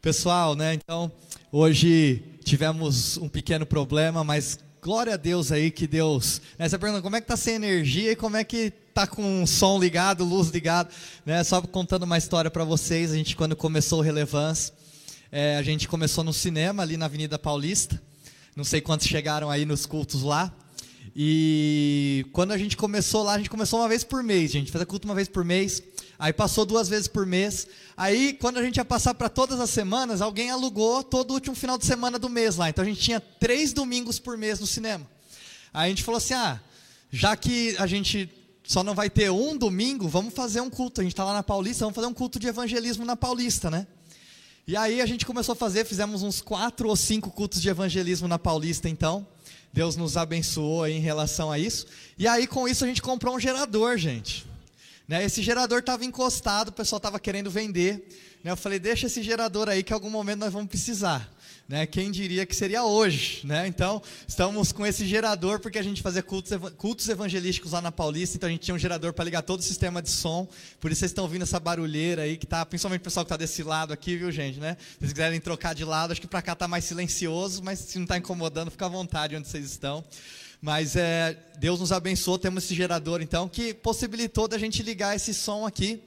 Pessoal, né? Então, hoje tivemos um pequeno problema, mas glória a Deus aí que Deus. Né, você pergunta como é que tá sem energia e como é que tá com som ligado, luz ligado, né? Só contando uma história para vocês, a gente quando começou o Relevância, é, a gente começou no cinema ali na Avenida Paulista. Não sei quantos chegaram aí nos cultos lá. E quando a gente começou lá, a gente começou uma vez por mês, gente, fazia culto uma vez por mês. Aí passou duas vezes por mês. Aí, quando a gente ia passar para todas as semanas, alguém alugou todo o último final de semana do mês lá. Então a gente tinha três domingos por mês no cinema. Aí a gente falou assim: ah, já que a gente só não vai ter um domingo, vamos fazer um culto. A gente está lá na Paulista, vamos fazer um culto de evangelismo na Paulista, né? E aí a gente começou a fazer, fizemos uns quatro ou cinco cultos de evangelismo na Paulista, então. Deus nos abençoou em relação a isso. E aí com isso a gente comprou um gerador, gente. Né, esse gerador estava encostado, o pessoal estava querendo vender. Né, eu falei, deixa esse gerador aí que em algum momento nós vamos precisar. Né, quem diria que seria hoje? Né? Então, estamos com esse gerador porque a gente fazia cultos, cultos evangelísticos lá na Paulista, então a gente tinha um gerador para ligar todo o sistema de som. Por isso vocês estão ouvindo essa barulheira aí, que tá, principalmente o pessoal que está desse lado aqui, viu, gente? Né? Se vocês quiserem trocar de lado, acho que para cá está mais silencioso, mas se não está incomodando, fica à vontade onde vocês estão. Mas é, Deus nos abençoou, temos esse gerador então que possibilitou da gente ligar esse som aqui.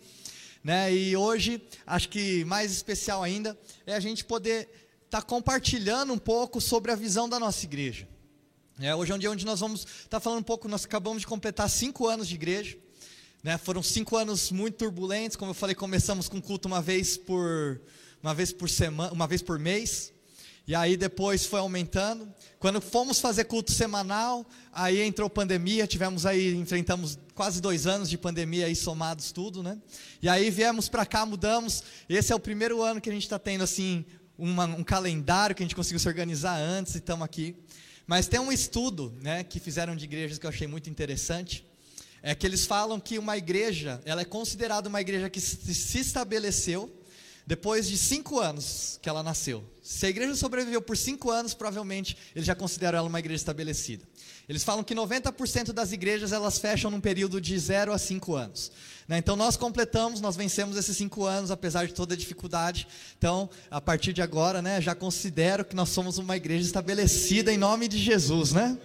Né? E hoje, acho que mais especial ainda, é a gente poder estar tá compartilhando um pouco sobre a visão da nossa igreja. É, hoje é um dia onde nós vamos estar tá falando um pouco, nós acabamos de completar cinco anos de igreja. Né, foram cinco anos muito turbulentos, como eu falei, começamos com culto uma vez por uma vez por semana, uma vez por mês, e aí depois foi aumentando. Quando fomos fazer culto semanal, aí entrou pandemia, tivemos aí enfrentamos quase dois anos de pandemia aí somados tudo, né? E aí viemos para cá, mudamos. Esse é o primeiro ano que a gente está tendo assim uma, um calendário que a gente conseguiu se organizar antes e estamos aqui. Mas tem um estudo né, que fizeram de igrejas que eu achei muito interessante. É que eles falam que uma igreja, ela é considerada uma igreja que se estabeleceu depois de cinco anos que ela nasceu. Se a igreja sobreviveu por cinco anos, provavelmente eles já consideram ela uma igreja estabelecida. Eles falam que 90% das igrejas elas fecham num período de 0 a 5 anos. Né? Então nós completamos, nós vencemos esses 5 anos, apesar de toda a dificuldade. Então, a partir de agora, né, já considero que nós somos uma igreja estabelecida em nome de Jesus. Né?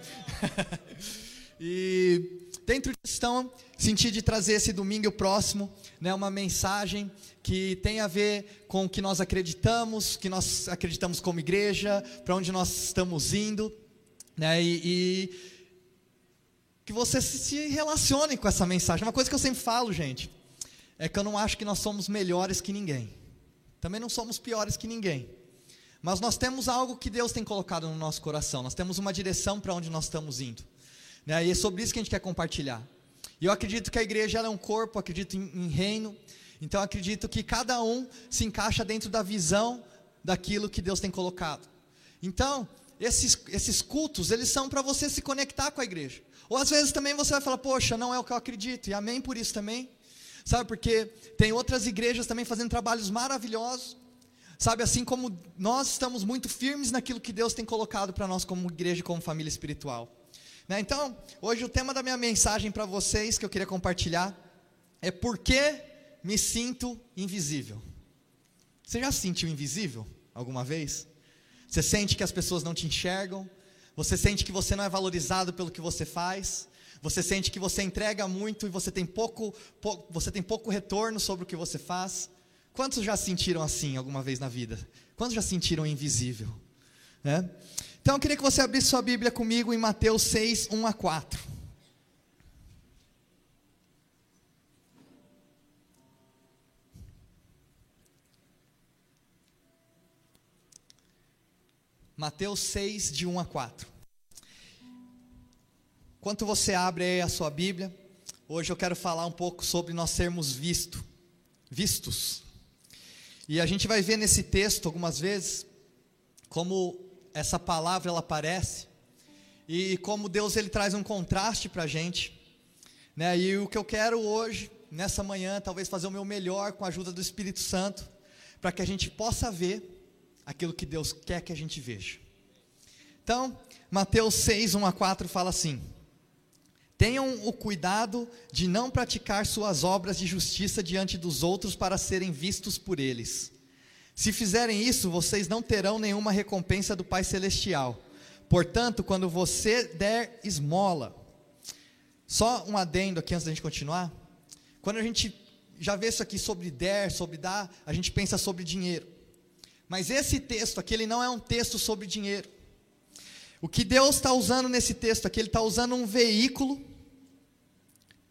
e dentro disso, então, senti de trazer esse domingo próximo né, uma mensagem que tem a ver com o que nós acreditamos, que nós acreditamos como igreja, para onde nós estamos indo. Né, e, e que você se relacione com essa mensagem. Uma coisa que eu sempre falo, gente, é que eu não acho que nós somos melhores que ninguém. Também não somos piores que ninguém. Mas nós temos algo que Deus tem colocado no nosso coração. Nós temos uma direção para onde nós estamos indo. Né? E é sobre isso que a gente quer compartilhar. E eu acredito que a igreja é um corpo, acredito em, em reino. Então acredito que cada um se encaixa dentro da visão daquilo que Deus tem colocado. Então, esses, esses cultos, eles são para você se conectar com a igreja. Ou às vezes também você vai falar, poxa, não é o que eu acredito, e amém por isso também. Sabe, porque tem outras igrejas também fazendo trabalhos maravilhosos. Sabe, assim como nós estamos muito firmes naquilo que Deus tem colocado para nós como igreja como família espiritual. Né? Então, hoje o tema da minha mensagem para vocês que eu queria compartilhar é por que me sinto invisível. Você já se sentiu invisível alguma vez? Você sente que as pessoas não te enxergam? Você sente que você não é valorizado pelo que você faz? Você sente que você entrega muito e você tem pouco, você tem pouco retorno sobre o que você faz? Quantos já sentiram assim alguma vez na vida? Quantos já sentiram invisível? Né? Então eu queria que você abrisse sua Bíblia comigo em Mateus 6, 1 a 4. Mateus 6, de 1 a 4. Enquanto você abre aí a sua Bíblia, hoje eu quero falar um pouco sobre nós sermos visto, vistos. E a gente vai ver nesse texto algumas vezes como essa palavra ela aparece e como Deus ele traz um contraste para a gente, né? E o que eu quero hoje, nessa manhã, talvez fazer o meu melhor com a ajuda do Espírito Santo, para que a gente possa ver aquilo que Deus quer que a gente veja. Então, Mateus 6, 1 a 4 fala assim: Tenham o cuidado de não praticar suas obras de justiça diante dos outros para serem vistos por eles. Se fizerem isso, vocês não terão nenhuma recompensa do Pai Celestial. Portanto, quando você der esmola, só um adendo aqui antes da gente continuar. Quando a gente já vê isso aqui sobre der, sobre dar, a gente pensa sobre dinheiro. Mas esse texto aqui, ele não é um texto sobre dinheiro. O que Deus está usando nesse texto aqui, Ele está usando um veículo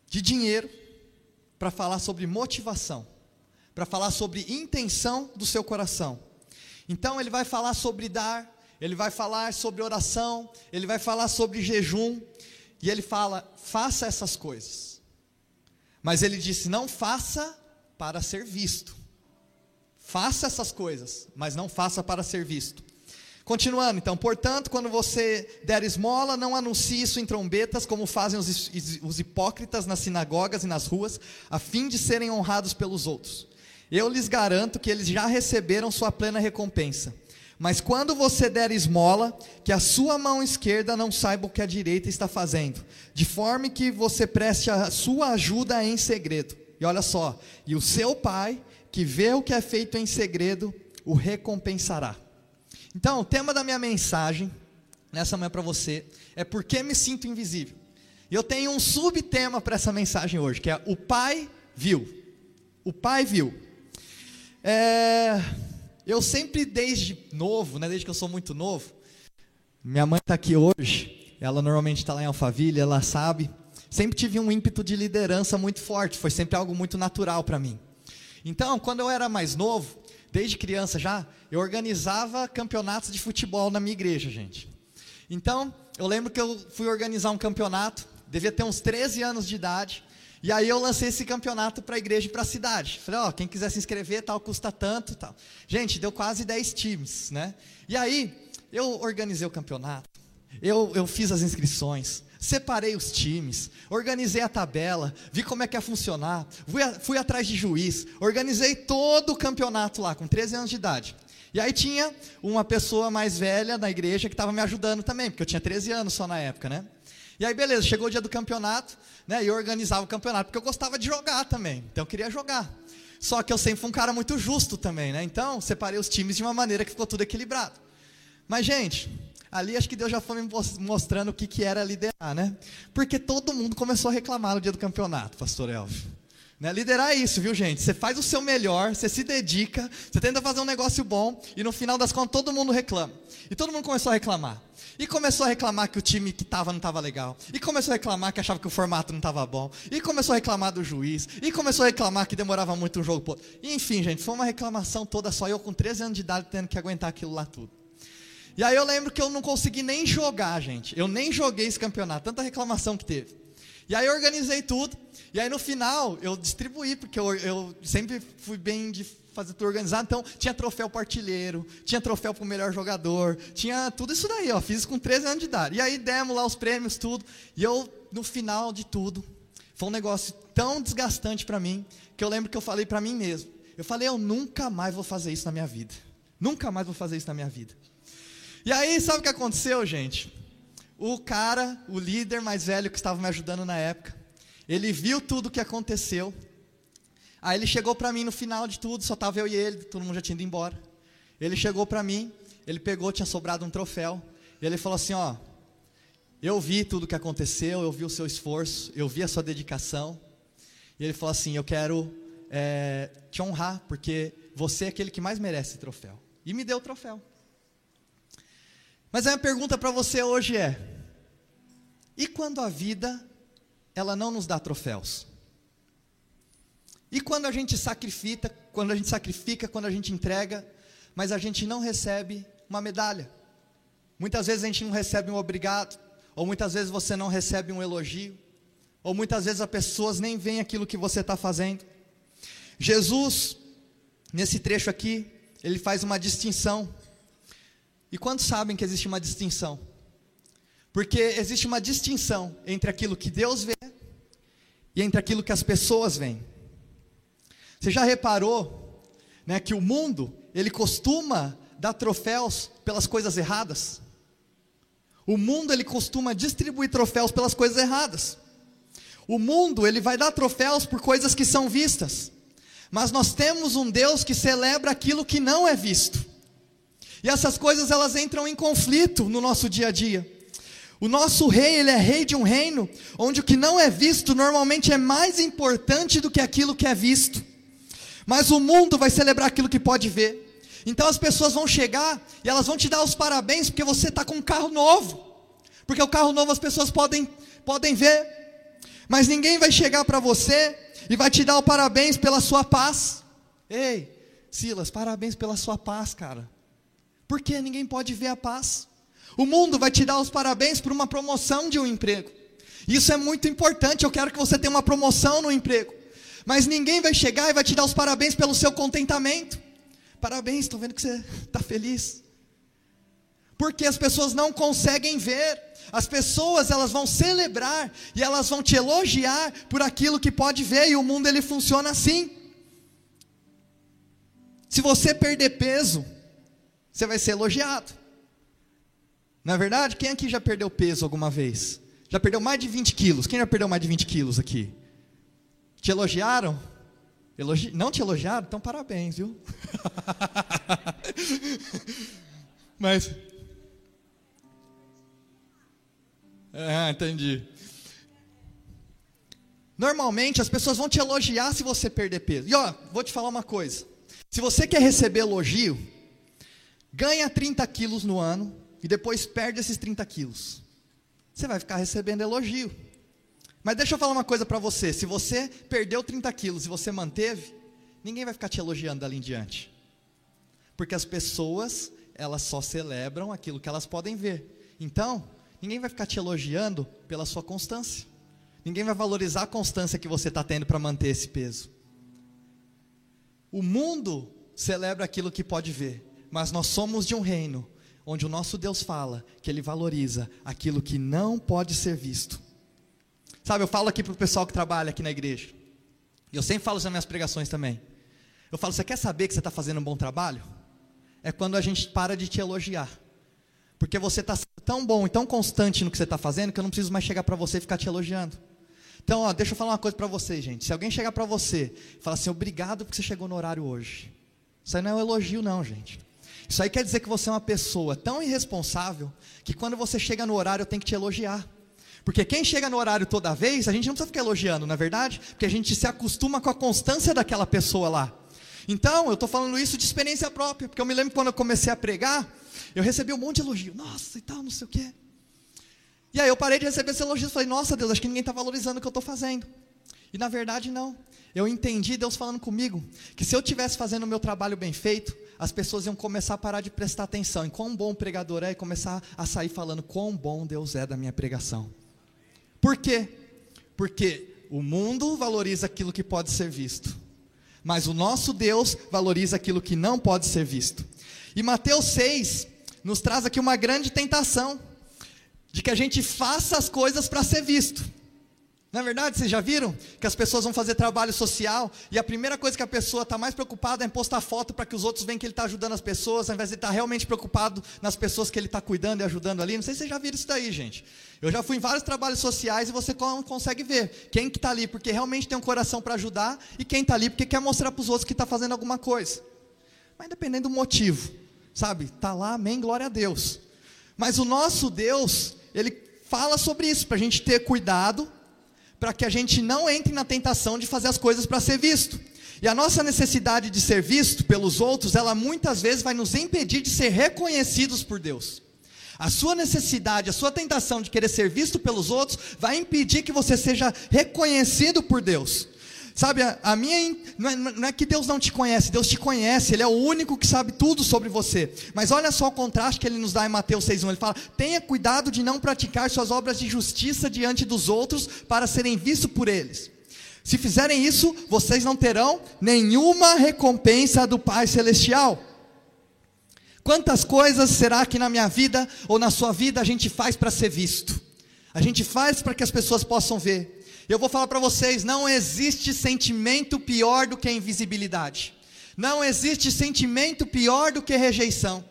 de dinheiro para falar sobre motivação para falar sobre intenção do seu coração. Então ele vai falar sobre dar, ele vai falar sobre oração, ele vai falar sobre jejum, e ele fala: faça essas coisas. Mas ele disse: não faça para ser visto. Faça essas coisas, mas não faça para ser visto. Continuando, então, portanto, quando você der esmola, não anuncie isso em trombetas, como fazem os, os hipócritas nas sinagogas e nas ruas, a fim de serem honrados pelos outros. Eu lhes garanto que eles já receberam sua plena recompensa. Mas quando você der esmola, que a sua mão esquerda não saiba o que a direita está fazendo, de forma que você preste a sua ajuda em segredo. E olha só, e o seu pai, que vê o que é feito em segredo, o recompensará. Então, o tema da minha mensagem, nessa manhã para você, é por que me sinto invisível. E eu tenho um subtema para essa mensagem hoje, que é o pai viu. O pai viu. É, eu sempre, desde novo, né, desde que eu sou muito novo, minha mãe está aqui hoje, ela normalmente está lá em Alphaville, ela sabe. Sempre tive um ímpeto de liderança muito forte, foi sempre algo muito natural para mim. Então, quando eu era mais novo, desde criança já, eu organizava campeonatos de futebol na minha igreja, gente. Então, eu lembro que eu fui organizar um campeonato, devia ter uns 13 anos de idade, e aí eu lancei esse campeonato para a igreja e para a cidade. Falei, ó, quem quiser se inscrever, tal, custa tanto, tal. Gente, deu quase 10 times, né? E aí, eu organizei o campeonato, eu, eu fiz as inscrições, separei os times, organizei a tabela, vi como é que ia funcionar, fui, a, fui atrás de juiz, organizei todo o campeonato lá, com 13 anos de idade. E aí tinha uma pessoa mais velha na igreja que estava me ajudando também, porque eu tinha 13 anos só na época, né? E aí, beleza, chegou o dia do campeonato, né? E eu organizava o campeonato, porque eu gostava de jogar também. Então eu queria jogar. Só que eu sempre fui um cara muito justo também, né? Então, separei os times de uma maneira que ficou tudo equilibrado. Mas, gente, ali acho que Deus já foi me mostrando o que, que era liderar, né? Porque todo mundo começou a reclamar no dia do campeonato, pastor Elvio. Né? Liderar é isso, viu, gente? Você faz o seu melhor, você se dedica, você tenta fazer um negócio bom, e no final das contas todo mundo reclama. E todo mundo começou a reclamar. E começou a reclamar que o time que estava não estava legal. E começou a reclamar que achava que o formato não estava bom. E começou a reclamar do juiz. E começou a reclamar que demorava muito um jogo. Pô. Enfim, gente, foi uma reclamação toda só. Eu com 13 anos de idade tendo que aguentar aquilo lá tudo. E aí eu lembro que eu não consegui nem jogar, gente. Eu nem joguei esse campeonato. Tanta reclamação que teve. E aí eu organizei tudo. E aí no final eu distribuí, porque eu, eu sempre fui bem de fazer tudo organizado. Então, tinha troféu partilheiro, tinha troféu para o melhor jogador, tinha tudo isso daí, ó. Fiz com 13 anos de idade. E aí demos lá os prêmios, tudo. E eu, no final de tudo, foi um negócio tão desgastante para mim, que eu lembro que eu falei para mim mesmo. Eu falei, eu nunca mais vou fazer isso na minha vida. Nunca mais vou fazer isso na minha vida. E aí, sabe o que aconteceu, gente? O cara, o líder mais velho que estava me ajudando na época, ele viu tudo o que aconteceu Aí ele chegou para mim no final de tudo, só estava eu e ele, todo mundo já tinha ido embora. Ele chegou para mim, ele pegou, tinha sobrado um troféu, ele falou assim: Ó, eu vi tudo o que aconteceu, eu vi o seu esforço, eu vi a sua dedicação. E ele falou assim: Eu quero é, te honrar, porque você é aquele que mais merece esse troféu. E me deu o troféu. Mas a minha pergunta para você hoje é: e quando a vida ela não nos dá troféus? E quando a gente sacrifica, quando a gente sacrifica, quando a gente entrega, mas a gente não recebe uma medalha. Muitas vezes a gente não recebe um obrigado, ou muitas vezes você não recebe um elogio, ou muitas vezes as pessoas nem veem aquilo que você está fazendo. Jesus, nesse trecho aqui, ele faz uma distinção. E quantos sabem que existe uma distinção? Porque existe uma distinção entre aquilo que Deus vê e entre aquilo que as pessoas veem. Você já reparou, né, que o mundo ele costuma dar troféus pelas coisas erradas? O mundo ele costuma distribuir troféus pelas coisas erradas. O mundo ele vai dar troféus por coisas que são vistas. Mas nós temos um Deus que celebra aquilo que não é visto. E essas coisas elas entram em conflito no nosso dia a dia. O nosso rei, ele é rei de um reino onde o que não é visto normalmente é mais importante do que aquilo que é visto. Mas o mundo vai celebrar aquilo que pode ver. Então as pessoas vão chegar e elas vão te dar os parabéns porque você está com um carro novo. Porque o carro novo as pessoas podem, podem ver. Mas ninguém vai chegar para você e vai te dar o parabéns pela sua paz. Ei, Silas, parabéns pela sua paz, cara. Porque ninguém pode ver a paz. O mundo vai te dar os parabéns por uma promoção de um emprego. Isso é muito importante. Eu quero que você tenha uma promoção no emprego. Mas ninguém vai chegar e vai te dar os parabéns pelo seu contentamento. Parabéns, estou vendo que você está feliz. Porque as pessoas não conseguem ver. As pessoas elas vão celebrar e elas vão te elogiar por aquilo que pode ver e o mundo ele funciona assim. Se você perder peso, você vai ser elogiado. Não é verdade? Quem aqui já perdeu peso alguma vez? Já perdeu mais de 20 quilos? Quem já perdeu mais de 20 quilos aqui? Te elogiaram? Elogi... Não te elogiaram? Então parabéns, viu? Mas. Ah, entendi. Normalmente as pessoas vão te elogiar se você perder peso. E ó, vou te falar uma coisa. Se você quer receber elogio, ganha 30 quilos no ano e depois perde esses 30 quilos. Você vai ficar recebendo elogio. Mas deixa eu falar uma coisa para você: se você perdeu 30 quilos e você manteve, ninguém vai ficar te elogiando dali em diante. Porque as pessoas, elas só celebram aquilo que elas podem ver. Então, ninguém vai ficar te elogiando pela sua constância. Ninguém vai valorizar a constância que você está tendo para manter esse peso. O mundo celebra aquilo que pode ver, mas nós somos de um reino onde o nosso Deus fala que Ele valoriza aquilo que não pode ser visto. Sabe, eu falo aqui para o pessoal que trabalha aqui na igreja, e eu sempre falo isso nas minhas pregações também. Eu falo, você quer saber que você está fazendo um bom trabalho? É quando a gente para de te elogiar. Porque você está tão bom e tão constante no que você está fazendo que eu não preciso mais chegar para você e ficar te elogiando. Então, ó, deixa eu falar uma coisa para vocês, gente. Se alguém chegar para você e falar assim, obrigado porque você chegou no horário hoje. Isso aí não é um elogio, não, gente. Isso aí quer dizer que você é uma pessoa tão irresponsável que quando você chega no horário eu tenho que te elogiar. Porque quem chega no horário toda vez, a gente não precisa ficar elogiando, na é verdade? Porque a gente se acostuma com a constância daquela pessoa lá. Então, eu estou falando isso de experiência própria, porque eu me lembro quando eu comecei a pregar, eu recebi um monte de elogio. Nossa, e tal, não sei o quê. E aí eu parei de receber esses elogios e falei, nossa Deus, acho que ninguém está valorizando o que eu estou fazendo. E na verdade não. Eu entendi Deus falando comigo que se eu estivesse fazendo o meu trabalho bem feito, as pessoas iam começar a parar de prestar atenção em quão bom o pregador é e começar a sair falando quão bom Deus é da minha pregação. Por quê? Porque o mundo valoriza aquilo que pode ser visto, mas o nosso Deus valoriza aquilo que não pode ser visto. E Mateus 6 nos traz aqui uma grande tentação de que a gente faça as coisas para ser visto. Na verdade, vocês já viram que as pessoas vão fazer trabalho social e a primeira coisa que a pessoa está mais preocupada é em postar foto para que os outros vejam que ele está ajudando as pessoas, ao invés de estar tá realmente preocupado nas pessoas que ele está cuidando e ajudando ali. Não sei se vocês já viram isso daí, gente. Eu já fui em vários trabalhos sociais e você consegue ver quem que está ali porque realmente tem um coração para ajudar e quem está ali porque quer mostrar para os outros que está fazendo alguma coisa. Mas dependendo do motivo, sabe? Está lá, amém, glória a Deus. Mas o nosso Deus, ele fala sobre isso, para a gente ter cuidado para que a gente não entre na tentação de fazer as coisas para ser visto. E a nossa necessidade de ser visto pelos outros, ela muitas vezes vai nos impedir de ser reconhecidos por Deus. A sua necessidade, a sua tentação de querer ser visto pelos outros, vai impedir que você seja reconhecido por Deus. Sabe, a, a minha. Não é, não é, que Deus não te conhece, Deus te conhece, Ele é o único que sabe tudo sobre você. Mas olha só o contraste que ele nos dá em Mateus 6,1. Ele fala: tenha cuidado de não praticar suas obras de justiça diante dos outros para serem vistos por eles. Se fizerem isso, vocês não terão nenhuma recompensa do Pai Celestial. Quantas coisas será que na minha vida ou na sua vida a gente faz para ser visto? A gente faz para que as pessoas possam ver. Eu vou falar para vocês: não existe sentimento pior do que invisibilidade. Não existe sentimento pior do que rejeição.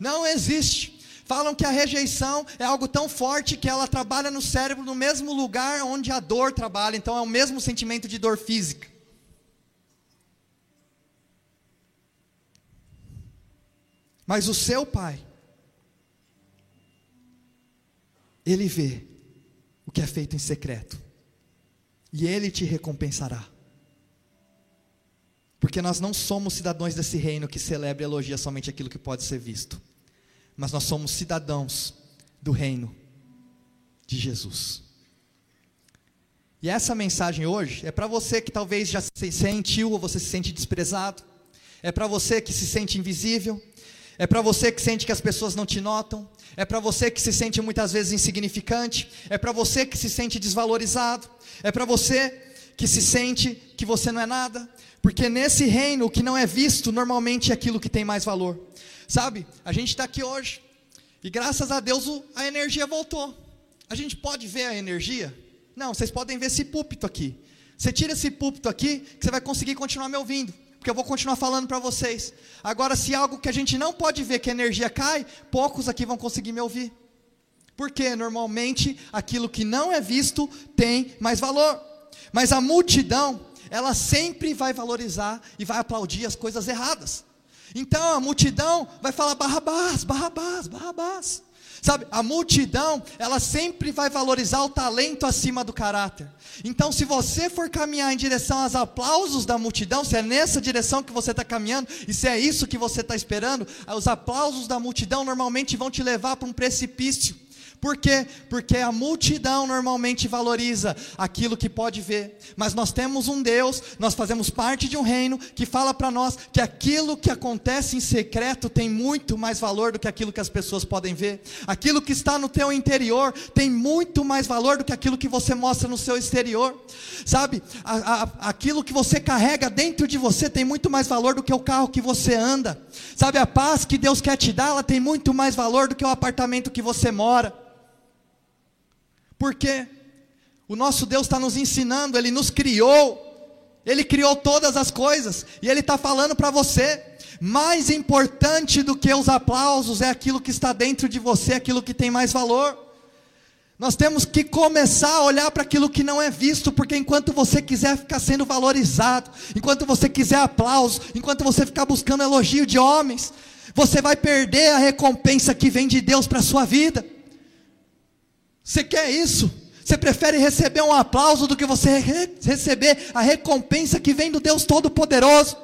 Não existe. Falam que a rejeição é algo tão forte que ela trabalha no cérebro no mesmo lugar onde a dor trabalha, então é o mesmo sentimento de dor física. Mas o seu pai, ele vê o que é feito em secreto e ele te recompensará. Porque nós não somos cidadãos desse reino que celebra e elogia somente aquilo que pode ser visto, mas nós somos cidadãos do reino de Jesus. E essa mensagem hoje é para você que talvez já se sentiu ou você se sente desprezado, é para você que se sente invisível, é para você que sente que as pessoas não te notam, é para você que se sente muitas vezes insignificante, é para você que se sente desvalorizado, é para você que se sente que você não é nada, porque nesse reino o que não é visto normalmente é aquilo que tem mais valor. Sabe? A gente está aqui hoje e graças a Deus a energia voltou. A gente pode ver a energia? Não, vocês podem ver esse púlpito aqui. Você tira esse púlpito aqui, que você vai conseguir continuar me ouvindo, porque eu vou continuar falando para vocês. Agora, se algo que a gente não pode ver, que a energia cai, poucos aqui vão conseguir me ouvir. Porque normalmente aquilo que não é visto tem mais valor. Mas a multidão, ela sempre vai valorizar e vai aplaudir as coisas erradas. Então a multidão vai falar Barrabás, Barrabás, Barrabás. Sabe, a multidão, ela sempre vai valorizar o talento acima do caráter. Então, se você for caminhar em direção aos aplausos da multidão, se é nessa direção que você está caminhando, e se é isso que você está esperando, os aplausos da multidão normalmente vão te levar para um precipício. Por quê? Porque a multidão normalmente valoriza aquilo que pode ver, mas nós temos um Deus, nós fazemos parte de um reino que fala para nós que aquilo que acontece em secreto tem muito mais valor do que aquilo que as pessoas podem ver. Aquilo que está no teu interior tem muito mais valor do que aquilo que você mostra no seu exterior. Sabe? A, a, aquilo que você carrega dentro de você tem muito mais valor do que o carro que você anda. Sabe? A paz que Deus quer te dar, ela tem muito mais valor do que o apartamento que você mora. Por quê? O nosso Deus está nos ensinando, Ele nos criou, Ele criou todas as coisas, e Ele está falando para você: mais importante do que os aplausos é aquilo que está dentro de você, aquilo que tem mais valor. Nós temos que começar a olhar para aquilo que não é visto, porque enquanto você quiser ficar sendo valorizado, enquanto você quiser aplauso, enquanto você ficar buscando elogio de homens, você vai perder a recompensa que vem de Deus para a sua vida. Você quer isso? Você prefere receber um aplauso do que você re receber a recompensa que vem do Deus Todo-Poderoso?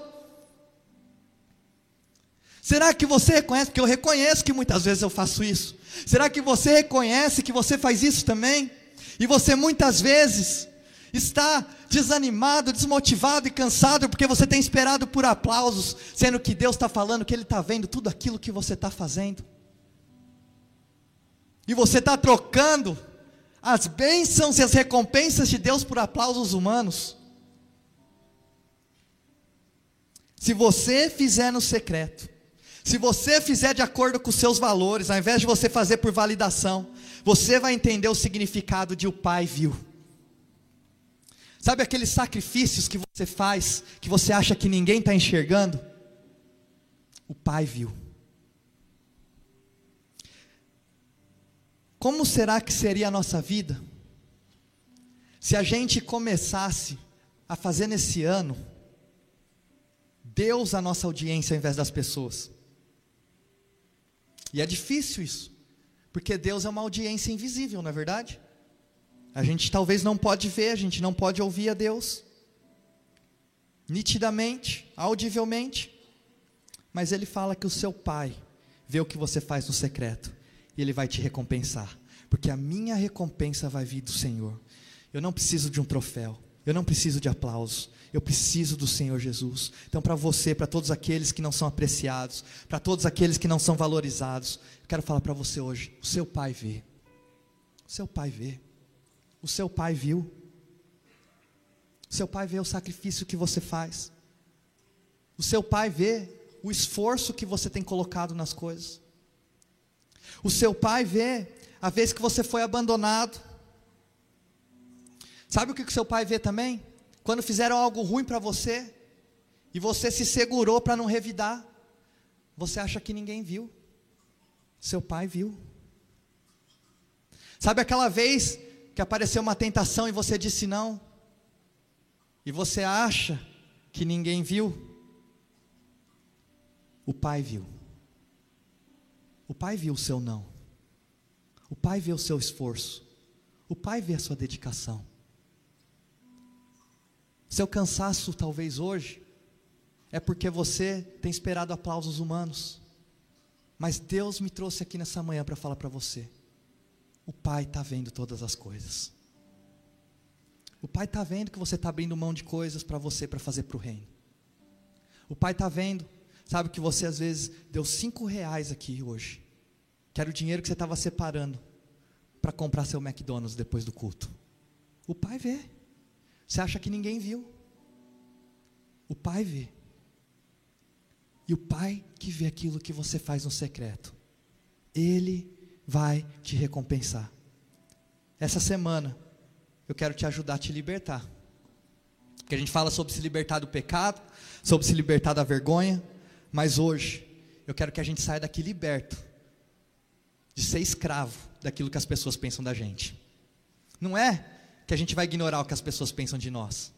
Será que você reconhece? Porque eu reconheço que muitas vezes eu faço isso. Será que você reconhece que você faz isso também? E você muitas vezes está desanimado, desmotivado e cansado porque você tem esperado por aplausos, sendo que Deus está falando que Ele está vendo tudo aquilo que você está fazendo. E você está trocando as bênçãos e as recompensas de Deus por aplausos humanos. Se você fizer no secreto, se você fizer de acordo com os seus valores, ao invés de você fazer por validação, você vai entender o significado de o Pai viu. Sabe aqueles sacrifícios que você faz, que você acha que ninguém está enxergando? O Pai viu. Como será que seria a nossa vida se a gente começasse a fazer nesse ano Deus a nossa audiência ao invés das pessoas? E é difícil isso, porque Deus é uma audiência invisível, não é verdade? A gente talvez não pode ver, a gente não pode ouvir a Deus nitidamente, audivelmente, mas ele fala que o seu pai vê o que você faz no secreto e Ele vai te recompensar, porque a minha recompensa vai vir do Senhor. Eu não preciso de um troféu, eu não preciso de aplausos, eu preciso do Senhor Jesus. Então, para você, para todos aqueles que não são apreciados, para todos aqueles que não são valorizados, eu quero falar para você hoje: o seu pai vê, o seu pai vê, o seu pai viu, o seu pai vê o sacrifício que você faz, o seu pai vê o esforço que você tem colocado nas coisas. O seu pai vê a vez que você foi abandonado. Sabe o que o seu pai vê também? Quando fizeram algo ruim para você e você se segurou para não revidar, você acha que ninguém viu. Seu pai viu. Sabe aquela vez que apareceu uma tentação e você disse não? E você acha que ninguém viu? O pai viu. O pai viu o seu não. O pai vê o seu esforço. O pai vê a sua dedicação. Seu cansaço, talvez hoje, é porque você tem esperado aplausos humanos. Mas Deus me trouxe aqui nessa manhã para falar para você: o Pai está vendo todas as coisas. O Pai está vendo que você está abrindo mão de coisas para você, para fazer para o reino. O Pai está vendo, sabe que você às vezes deu cinco reais aqui hoje, que era o dinheiro que você estava separando para comprar seu McDonald's depois do culto. O Pai vê. Você acha que ninguém viu? O Pai vê. E o Pai que vê aquilo que você faz no secreto, Ele vai te recompensar. Essa semana, eu quero te ajudar a te libertar. Porque a gente fala sobre se libertar do pecado, sobre se libertar da vergonha, mas hoje, eu quero que a gente saia daqui liberto de ser escravo daquilo que as pessoas pensam da gente. Não é que a gente vai ignorar o que as pessoas pensam de nós.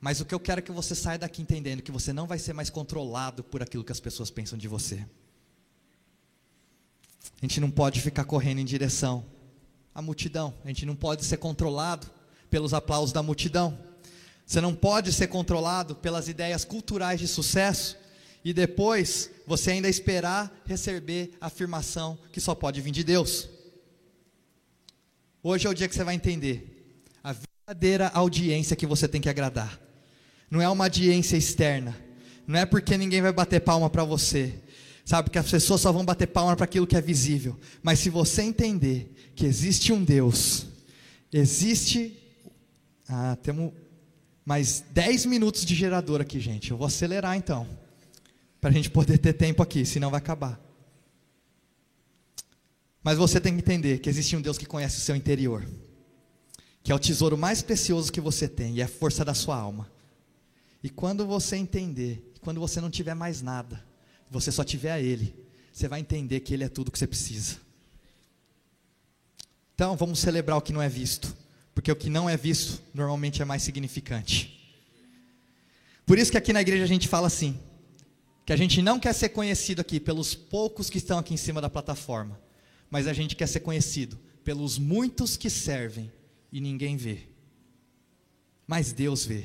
Mas o que eu quero é que você saia daqui entendendo que você não vai ser mais controlado por aquilo que as pessoas pensam de você. A gente não pode ficar correndo em direção à multidão. A gente não pode ser controlado pelos aplausos da multidão. Você não pode ser controlado pelas ideias culturais de sucesso e depois você ainda esperar receber a afirmação que só pode vir de Deus. Hoje é o dia que você vai entender a verdadeira audiência que você tem que agradar. Não é uma audiência externa. Não é porque ninguém vai bater palma para você. Sabe que as pessoas só vão bater palma para aquilo que é visível. Mas se você entender que existe um Deus, existe. Ah, temos mais 10 minutos de gerador aqui, gente. Eu vou acelerar então. Para a gente poder ter tempo aqui, senão vai acabar. Mas você tem que entender que existe um Deus que conhece o seu interior, que é o tesouro mais precioso que você tem e é a força da sua alma. E quando você entender, quando você não tiver mais nada, você só tiver a Ele, você vai entender que Ele é tudo que você precisa. Então, vamos celebrar o que não é visto, porque o que não é visto normalmente é mais significante. Por isso que aqui na igreja a gente fala assim, que a gente não quer ser conhecido aqui pelos poucos que estão aqui em cima da plataforma mas a gente quer ser conhecido pelos muitos que servem e ninguém vê. Mas Deus vê.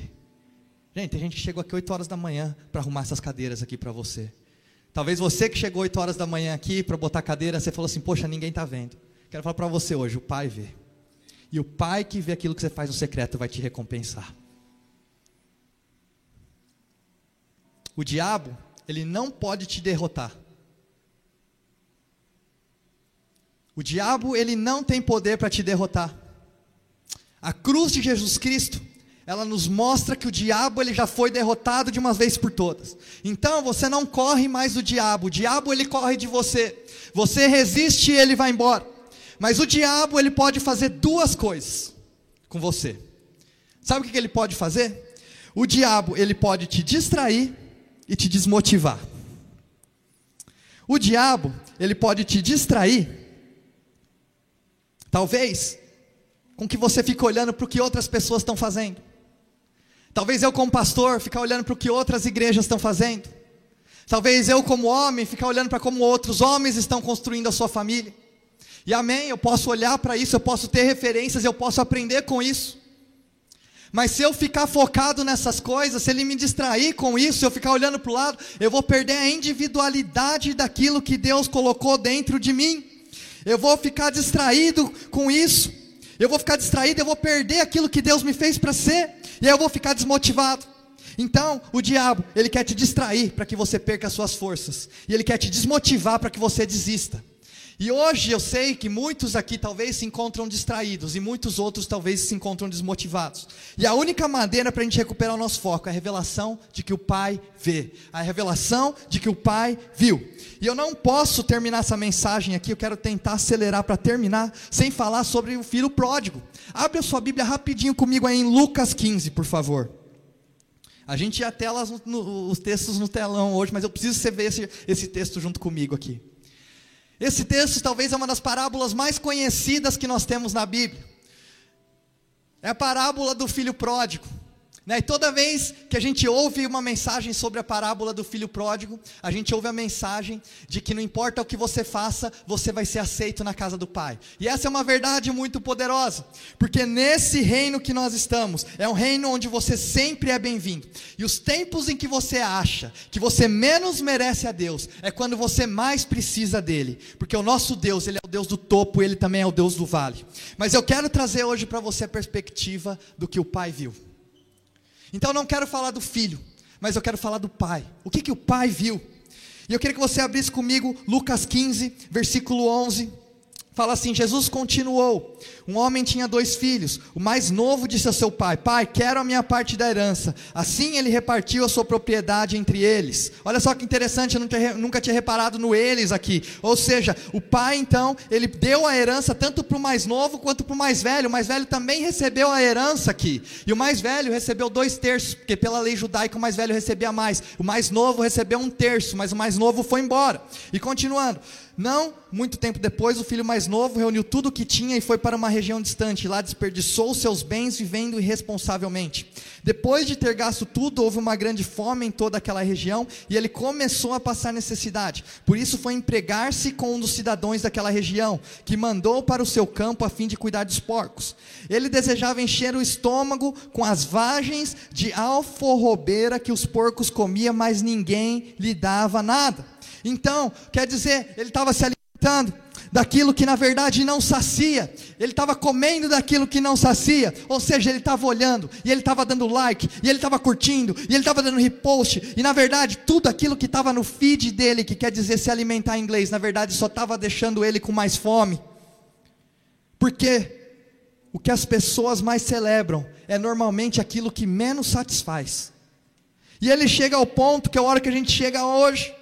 Gente, tem gente que chegou aqui 8 horas da manhã para arrumar essas cadeiras aqui para você. Talvez você que chegou 8 horas da manhã aqui para botar cadeira, você falou assim: Poxa, ninguém está vendo. Quero falar para você hoje: o Pai vê. E o Pai que vê aquilo que você faz no secreto vai te recompensar. O diabo, ele não pode te derrotar. O diabo, ele não tem poder para te derrotar. A cruz de Jesus Cristo, ela nos mostra que o diabo ele já foi derrotado de uma vez por todas. Então você não corre mais do diabo, o diabo ele corre de você. Você resiste e ele vai embora. Mas o diabo ele pode fazer duas coisas com você. Sabe o que ele pode fazer? O diabo ele pode te distrair e te desmotivar. O diabo ele pode te distrair Talvez com que você fique olhando para o que outras pessoas estão fazendo. Talvez eu, como pastor, ficar olhando para o que outras igrejas estão fazendo. Talvez eu, como homem, ficar olhando para como outros homens estão construindo a sua família. E amém, eu posso olhar para isso, eu posso ter referências, eu posso aprender com isso. Mas se eu ficar focado nessas coisas, se ele me distrair com isso, se eu ficar olhando para o lado, eu vou perder a individualidade daquilo que Deus colocou dentro de mim eu vou ficar distraído com isso, eu vou ficar distraído, eu vou perder aquilo que Deus me fez para ser, e aí eu vou ficar desmotivado. Então, o diabo, ele quer te distrair para que você perca as suas forças, e ele quer te desmotivar para que você desista. E hoje eu sei que muitos aqui talvez se encontram distraídos e muitos outros talvez se encontram desmotivados. E a única maneira para a gente recuperar o nosso foco é a revelação de que o Pai vê, a revelação de que o Pai viu. E eu não posso terminar essa mensagem aqui, eu quero tentar acelerar para terminar, sem falar sobre o filho pródigo. Abre a sua Bíblia rapidinho comigo aí em Lucas 15, por favor. A gente ia tela os textos no telão hoje, mas eu preciso que você veja esse, esse texto junto comigo aqui. Esse texto talvez é uma das parábolas mais conhecidas que nós temos na Bíblia. É a parábola do filho pródigo. Né? E toda vez que a gente ouve uma mensagem sobre a parábola do filho pródigo, a gente ouve a mensagem de que não importa o que você faça, você vai ser aceito na casa do Pai. E essa é uma verdade muito poderosa, porque nesse reino que nós estamos, é um reino onde você sempre é bem-vindo. E os tempos em que você acha que você menos merece a Deus, é quando você mais precisa dele, porque o nosso Deus, ele é o Deus do topo, ele também é o Deus do vale. Mas eu quero trazer hoje para você a perspectiva do que o Pai viu. Então não quero falar do filho, mas eu quero falar do pai. O que, que o pai viu? E eu queria que você abrisse comigo Lucas 15, versículo 11. Fala assim: Jesus continuou. Um homem tinha dois filhos. O mais novo disse a seu pai: Pai, quero a minha parte da herança. Assim ele repartiu a sua propriedade entre eles. Olha só que interessante, eu nunca tinha reparado no eles aqui. Ou seja, o pai então, ele deu a herança tanto para o mais novo quanto para o mais velho. O mais velho também recebeu a herança aqui. E o mais velho recebeu dois terços, porque pela lei judaica o mais velho recebia mais. O mais novo recebeu um terço, mas o mais novo foi embora. E continuando. Não muito tempo depois, o filho mais novo reuniu tudo o que tinha e foi para uma região distante. Lá desperdiçou seus bens vivendo irresponsavelmente. Depois de ter gasto tudo, houve uma grande fome em toda aquela região e ele começou a passar necessidade. Por isso foi empregar-se com um dos cidadãos daquela região, que mandou para o seu campo a fim de cuidar dos porcos. Ele desejava encher o estômago com as vagens de alforrobeira que os porcos comiam, mas ninguém lhe dava nada. Então, quer dizer, ele estava se alimentando daquilo que na verdade não sacia, ele estava comendo daquilo que não sacia, ou seja, ele estava olhando, e ele estava dando like, e ele estava curtindo, e ele estava dando repost, e na verdade tudo aquilo que estava no feed dele, que quer dizer se alimentar em inglês, na verdade só estava deixando ele com mais fome, porque o que as pessoas mais celebram é normalmente aquilo que menos satisfaz, e ele chega ao ponto que é a hora que a gente chega hoje,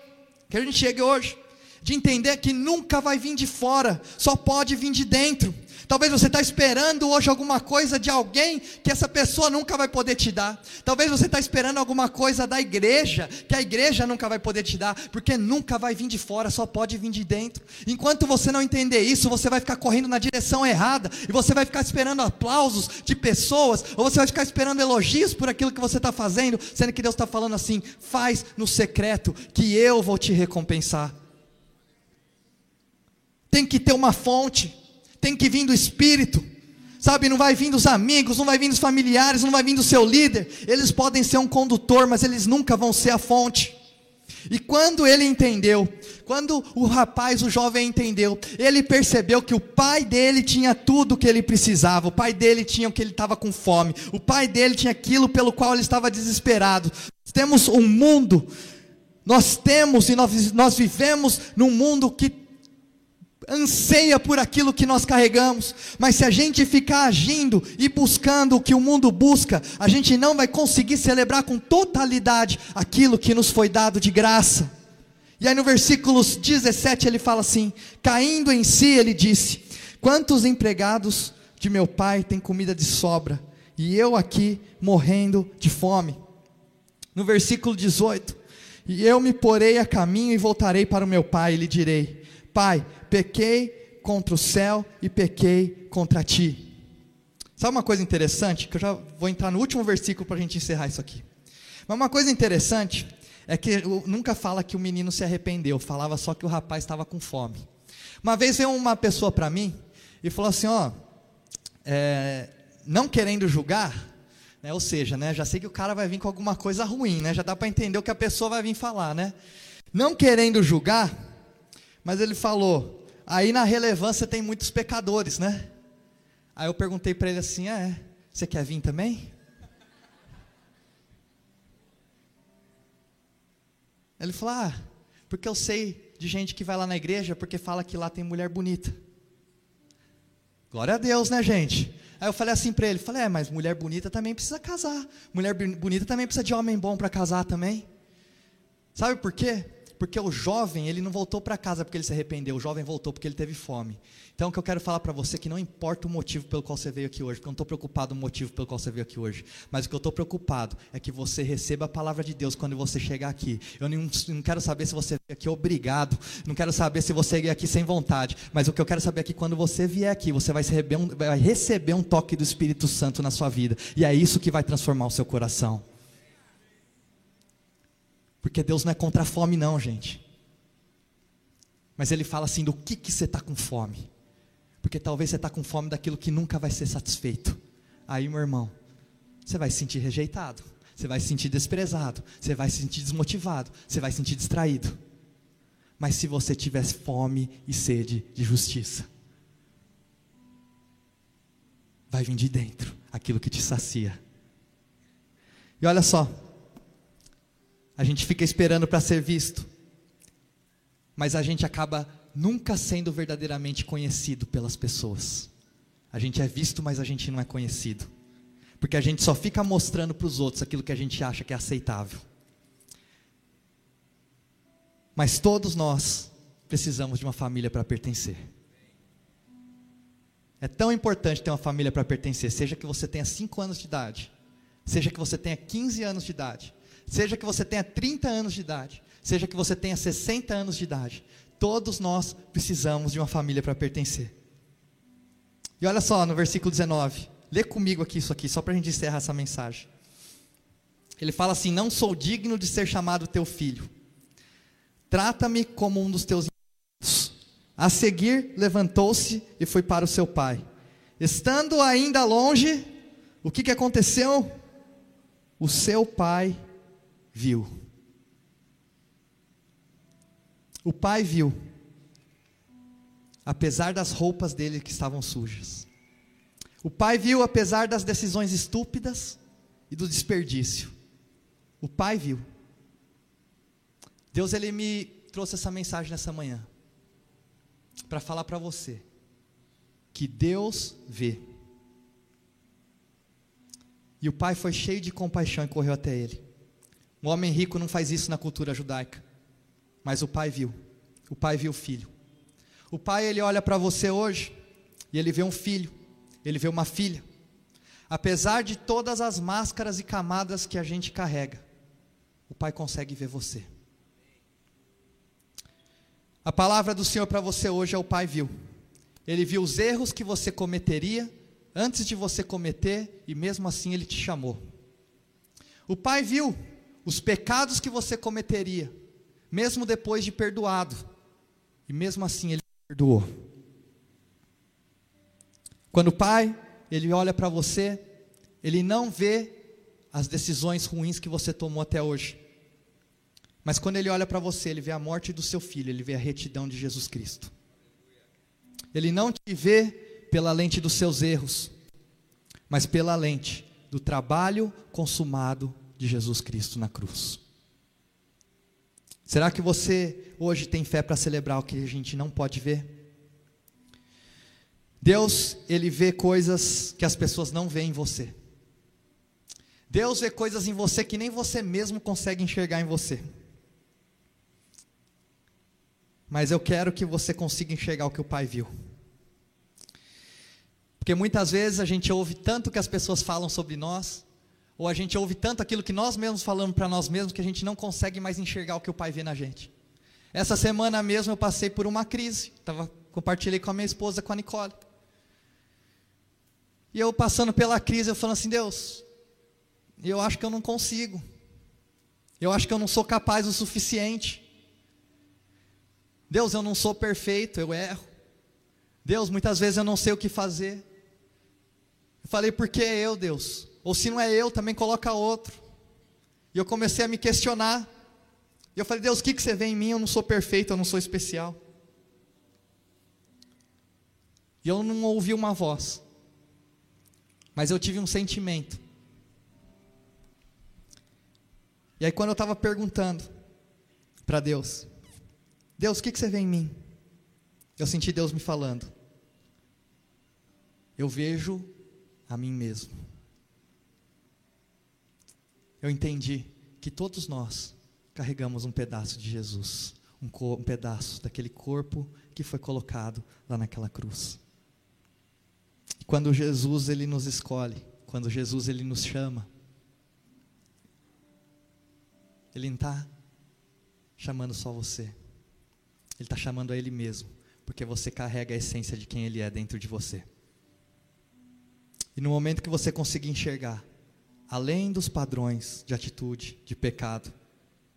que a gente chegue hoje, de entender que nunca vai vir de fora, só pode vir de dentro. Talvez você está esperando hoje alguma coisa de alguém que essa pessoa nunca vai poder te dar. Talvez você está esperando alguma coisa da igreja que a igreja nunca vai poder te dar, porque nunca vai vir de fora, só pode vir de dentro. Enquanto você não entender isso, você vai ficar correndo na direção errada e você vai ficar esperando aplausos de pessoas, ou você vai ficar esperando elogios por aquilo que você está fazendo, sendo que Deus está falando assim: faz no secreto, que eu vou te recompensar. Tem que ter uma fonte tem que vir do Espírito. Sabe, não vai vir dos amigos, não vai vir dos familiares, não vai vir do seu líder. Eles podem ser um condutor, mas eles nunca vão ser a fonte. E quando ele entendeu, quando o rapaz, o jovem entendeu, ele percebeu que o pai dele tinha tudo o que ele precisava, o pai dele tinha o que ele estava com fome, o pai dele tinha aquilo pelo qual ele estava desesperado. Temos um mundo, nós temos e nós, nós vivemos num mundo que anseia por aquilo que nós carregamos, mas se a gente ficar agindo e buscando o que o mundo busca, a gente não vai conseguir celebrar com totalidade aquilo que nos foi dado de graça. E aí no versículo 17 ele fala assim: caindo em si, ele disse: Quantos empregados de meu pai têm comida de sobra, e eu aqui morrendo de fome? No versículo 18: E eu me porei a caminho e voltarei para o meu pai, e lhe direi: Pai, pequei contra o céu e pequei contra ti. Sabe uma coisa interessante? Que eu já vou entrar no último versículo para a gente encerrar isso aqui. Mas uma coisa interessante é que nunca fala que o menino se arrependeu, falava só que o rapaz estava com fome. Uma vez veio uma pessoa para mim e falou assim: Ó, é, não querendo julgar, né, ou seja, né, já sei que o cara vai vir com alguma coisa ruim, né, já dá para entender o que a pessoa vai vir falar, né? Não querendo julgar, mas ele falou: Aí na relevância tem muitos pecadores, né? Aí eu perguntei para ele assim: ah, é, você quer vir também? Ele falou: ah, porque eu sei de gente que vai lá na igreja porque fala que lá tem mulher bonita. Glória a Deus, né, gente? Aí eu falei assim para ele, falei, é, mas mulher bonita também precisa casar. Mulher bonita também precisa de homem bom para casar também. Sabe por quê? Porque o jovem, ele não voltou para casa porque ele se arrependeu, o jovem voltou porque ele teve fome. Então, o que eu quero falar para você é que não importa o motivo pelo qual você veio aqui hoje, porque eu não estou preocupado no motivo pelo qual você veio aqui hoje, mas o que eu estou preocupado é que você receba a palavra de Deus quando você chegar aqui. Eu não, não quero saber se você veio aqui obrigado, não quero saber se você veio aqui sem vontade, mas o que eu quero saber é que quando você vier aqui, você vai receber um, vai receber um toque do Espírito Santo na sua vida, e é isso que vai transformar o seu coração. Porque Deus não é contra a fome, não, gente. Mas Ele fala assim: do que, que você está com fome? Porque talvez você está com fome daquilo que nunca vai ser satisfeito. Aí, meu irmão, você vai se sentir rejeitado, você vai se sentir desprezado, você vai se sentir desmotivado, você vai se sentir distraído. Mas se você tiver fome e sede de justiça, vai vir de dentro aquilo que te sacia. E olha só, a gente fica esperando para ser visto, mas a gente acaba nunca sendo verdadeiramente conhecido pelas pessoas. A gente é visto, mas a gente não é conhecido, porque a gente só fica mostrando para os outros aquilo que a gente acha que é aceitável. Mas todos nós precisamos de uma família para pertencer. É tão importante ter uma família para pertencer, seja que você tenha 5 anos de idade, seja que você tenha 15 anos de idade, seja que você tenha 30 anos de idade, seja que você tenha 60 anos de idade, todos nós precisamos de uma família para pertencer. E olha só no versículo 19, lê comigo aqui isso aqui, só para a gente encerrar essa mensagem. Ele fala assim: Não sou digno de ser chamado teu filho, trata-me como um dos teus irmãos. A seguir, levantou-se e foi para o seu pai. Estando ainda longe, o que, que aconteceu? O seu pai viu. O pai viu, apesar das roupas dele que estavam sujas. O pai viu, apesar das decisões estúpidas e do desperdício. O pai viu. Deus ele me trouxe essa mensagem nessa manhã para falar para você que Deus vê. E o pai foi cheio de compaixão e correu até ele. Um homem rico não faz isso na cultura judaica. Mas o pai viu. O pai viu o filho. O pai ele olha para você hoje e ele vê um filho, ele vê uma filha. Apesar de todas as máscaras e camadas que a gente carrega, o pai consegue ver você. A palavra do Senhor para você hoje é o pai viu. Ele viu os erros que você cometeria antes de você cometer e mesmo assim ele te chamou. O pai viu os pecados que você cometeria, mesmo depois de perdoado, e mesmo assim ele perdoou. Quando o pai, ele olha para você, ele não vê as decisões ruins que você tomou até hoje. Mas quando ele olha para você, ele vê a morte do seu filho, ele vê a retidão de Jesus Cristo. Ele não te vê pela lente dos seus erros, mas pela lente do trabalho consumado de Jesus Cristo na cruz. Será que você hoje tem fé para celebrar o que a gente não pode ver? Deus, ele vê coisas que as pessoas não veem em você. Deus vê coisas em você que nem você mesmo consegue enxergar em você. Mas eu quero que você consiga enxergar o que o Pai viu. Porque muitas vezes a gente ouve tanto que as pessoas falam sobre nós, ou a gente ouve tanto aquilo que nós mesmos falamos para nós mesmos que a gente não consegue mais enxergar o que o Pai vê na gente. Essa semana mesmo eu passei por uma crise. Tava, compartilhei com a minha esposa, com a Nicole. E eu passando pela crise, eu falando assim, Deus, eu acho que eu não consigo. Eu acho que eu não sou capaz o suficiente. Deus, eu não sou perfeito, eu erro. Deus, muitas vezes eu não sei o que fazer. Eu falei, por que eu, Deus? Ou se não é eu, também coloca outro. E eu comecei a me questionar. E eu falei, Deus, o que, que você vê em mim? Eu não sou perfeito, eu não sou especial. E eu não ouvi uma voz. Mas eu tive um sentimento. E aí quando eu estava perguntando para Deus, Deus, o que, que você vê em mim? Eu senti Deus me falando. Eu vejo a mim mesmo eu entendi que todos nós carregamos um pedaço de Jesus, um, um pedaço daquele corpo que foi colocado lá naquela cruz. Quando Jesus ele nos escolhe, quando Jesus ele nos chama, ele não está chamando só você, ele está chamando a Ele mesmo, porque você carrega a essência de quem Ele é dentro de você. E no momento que você conseguir enxergar, além dos padrões de atitude, de pecado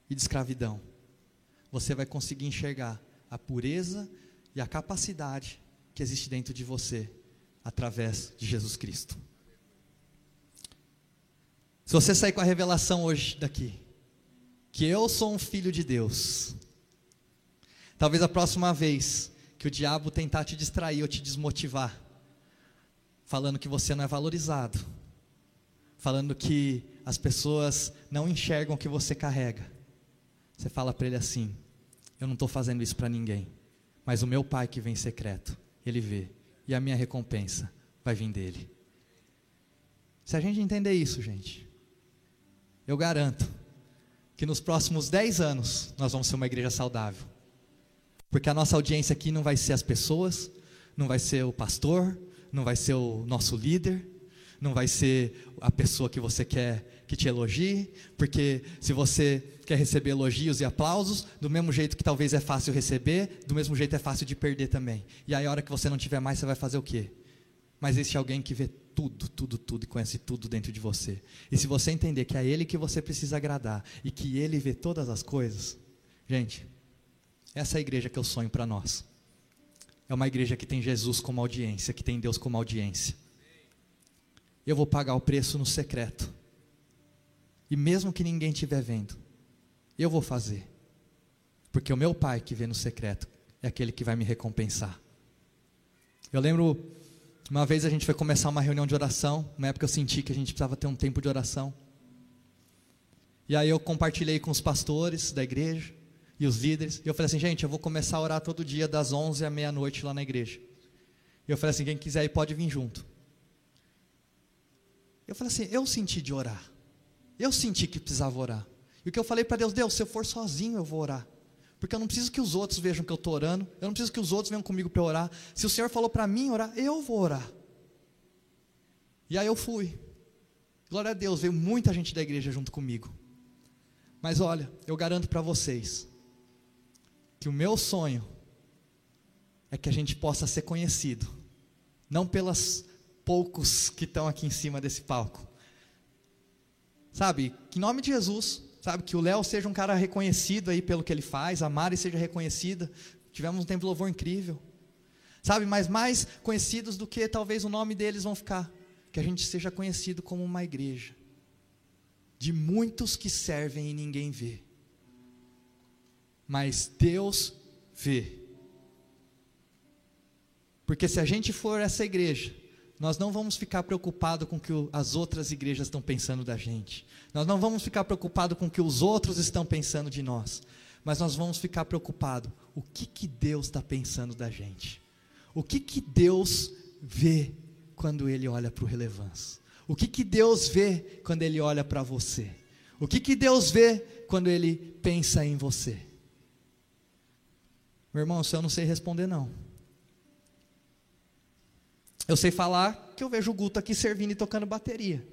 e de escravidão, você vai conseguir enxergar a pureza e a capacidade que existe dentro de você através de Jesus Cristo. Se você sair com a revelação hoje daqui, que eu sou um filho de Deus, talvez a próxima vez que o diabo tentar te distrair ou te desmotivar, falando que você não é valorizado, falando que as pessoas não enxergam o que você carrega, você fala para ele assim: Eu não estou fazendo isso para ninguém, mas o meu pai que vem em secreto, ele vê, e a minha recompensa vai vir dele. Se a gente entender isso, gente, eu garanto que nos próximos 10 anos nós vamos ser uma igreja saudável. Porque a nossa audiência aqui não vai ser as pessoas, não vai ser o pastor, não vai ser o nosso líder, não vai ser a pessoa que você quer que te elogie, porque se você quer receber elogios e aplausos, do mesmo jeito que talvez é fácil receber, do mesmo jeito é fácil de perder também. E aí a hora que você não tiver mais, você vai fazer o quê? Mas existe alguém que vê tudo, tudo, tudo e conhece tudo dentro de você. E se você entender que é Ele que você precisa agradar e que Ele vê todas as coisas, gente, essa é a igreja que eu sonho para nós. É uma igreja que tem Jesus como audiência, que tem Deus como audiência. Eu vou pagar o preço no secreto. E mesmo que ninguém estiver vendo, eu vou fazer. Porque o meu pai que vê no secreto é aquele que vai me recompensar. Eu lembro uma vez a gente foi começar uma reunião de oração, uma época eu senti que a gente precisava ter um tempo de oração. E aí eu compartilhei com os pastores da igreja e os líderes, e eu falei assim, gente, eu vou começar a orar todo dia das 11 à meia-noite lá na igreja. E eu falei assim, quem quiser ir pode vir junto. Eu falei assim, eu senti de orar. Eu senti que precisava orar. E o que eu falei para Deus, Deus, se eu for sozinho eu vou orar. Porque eu não preciso que os outros vejam que eu estou orando, eu não preciso que os outros venham comigo para orar. Se o Senhor falou para mim orar, eu vou orar. E aí eu fui. Glória a Deus, veio muita gente da igreja junto comigo. Mas olha, eu garanto para vocês que o meu sonho é que a gente possa ser conhecido, não pelas poucos que estão aqui em cima desse palco. Sabe, que em nome de Jesus, Sabe, que o Léo seja um cara reconhecido aí pelo que ele faz, a Mari seja reconhecida. Tivemos um tempo de louvor incrível. Sabe, mas mais conhecidos do que talvez o nome deles vão ficar. Que a gente seja conhecido como uma igreja. De muitos que servem e ninguém vê. Mas Deus vê. Porque se a gente for essa igreja, nós não vamos ficar preocupados com o que as outras igrejas estão pensando da gente. Nós não vamos ficar preocupados com o que os outros estão pensando de nós. Mas nós vamos ficar preocupados o que, que Deus está pensando da gente. O que, que Deus vê quando Ele olha para o relevância. O que, que Deus vê quando Ele olha para você. O que, que Deus vê quando Ele pensa em você. Meu irmão, isso eu não sei responder não. Eu sei falar que eu vejo o Guto aqui servindo e tocando bateria.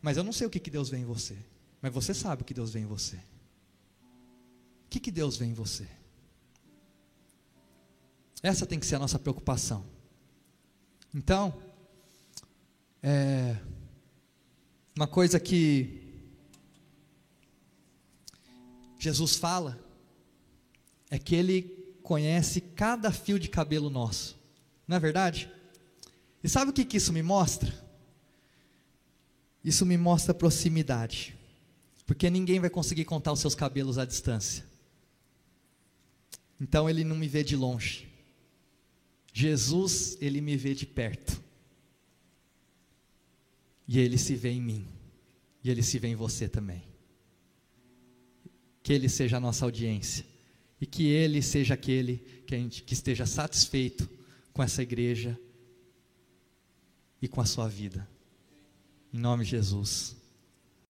Mas eu não sei o que, que Deus vê em você. Mas você sabe o que Deus vê em você. O que, que Deus vê em você? Essa tem que ser a nossa preocupação. Então, é, uma coisa que Jesus fala é que Ele conhece cada fio de cabelo nosso. Não é verdade? E sabe o que, que isso me mostra? Isso me mostra proximidade. Porque ninguém vai conseguir contar os seus cabelos à distância. Então ele não me vê de longe. Jesus, ele me vê de perto. E ele se vê em mim. E ele se vê em você também. Que ele seja a nossa audiência. E que ele seja aquele que, gente, que esteja satisfeito com essa igreja e com a sua vida. Em nome de Jesus.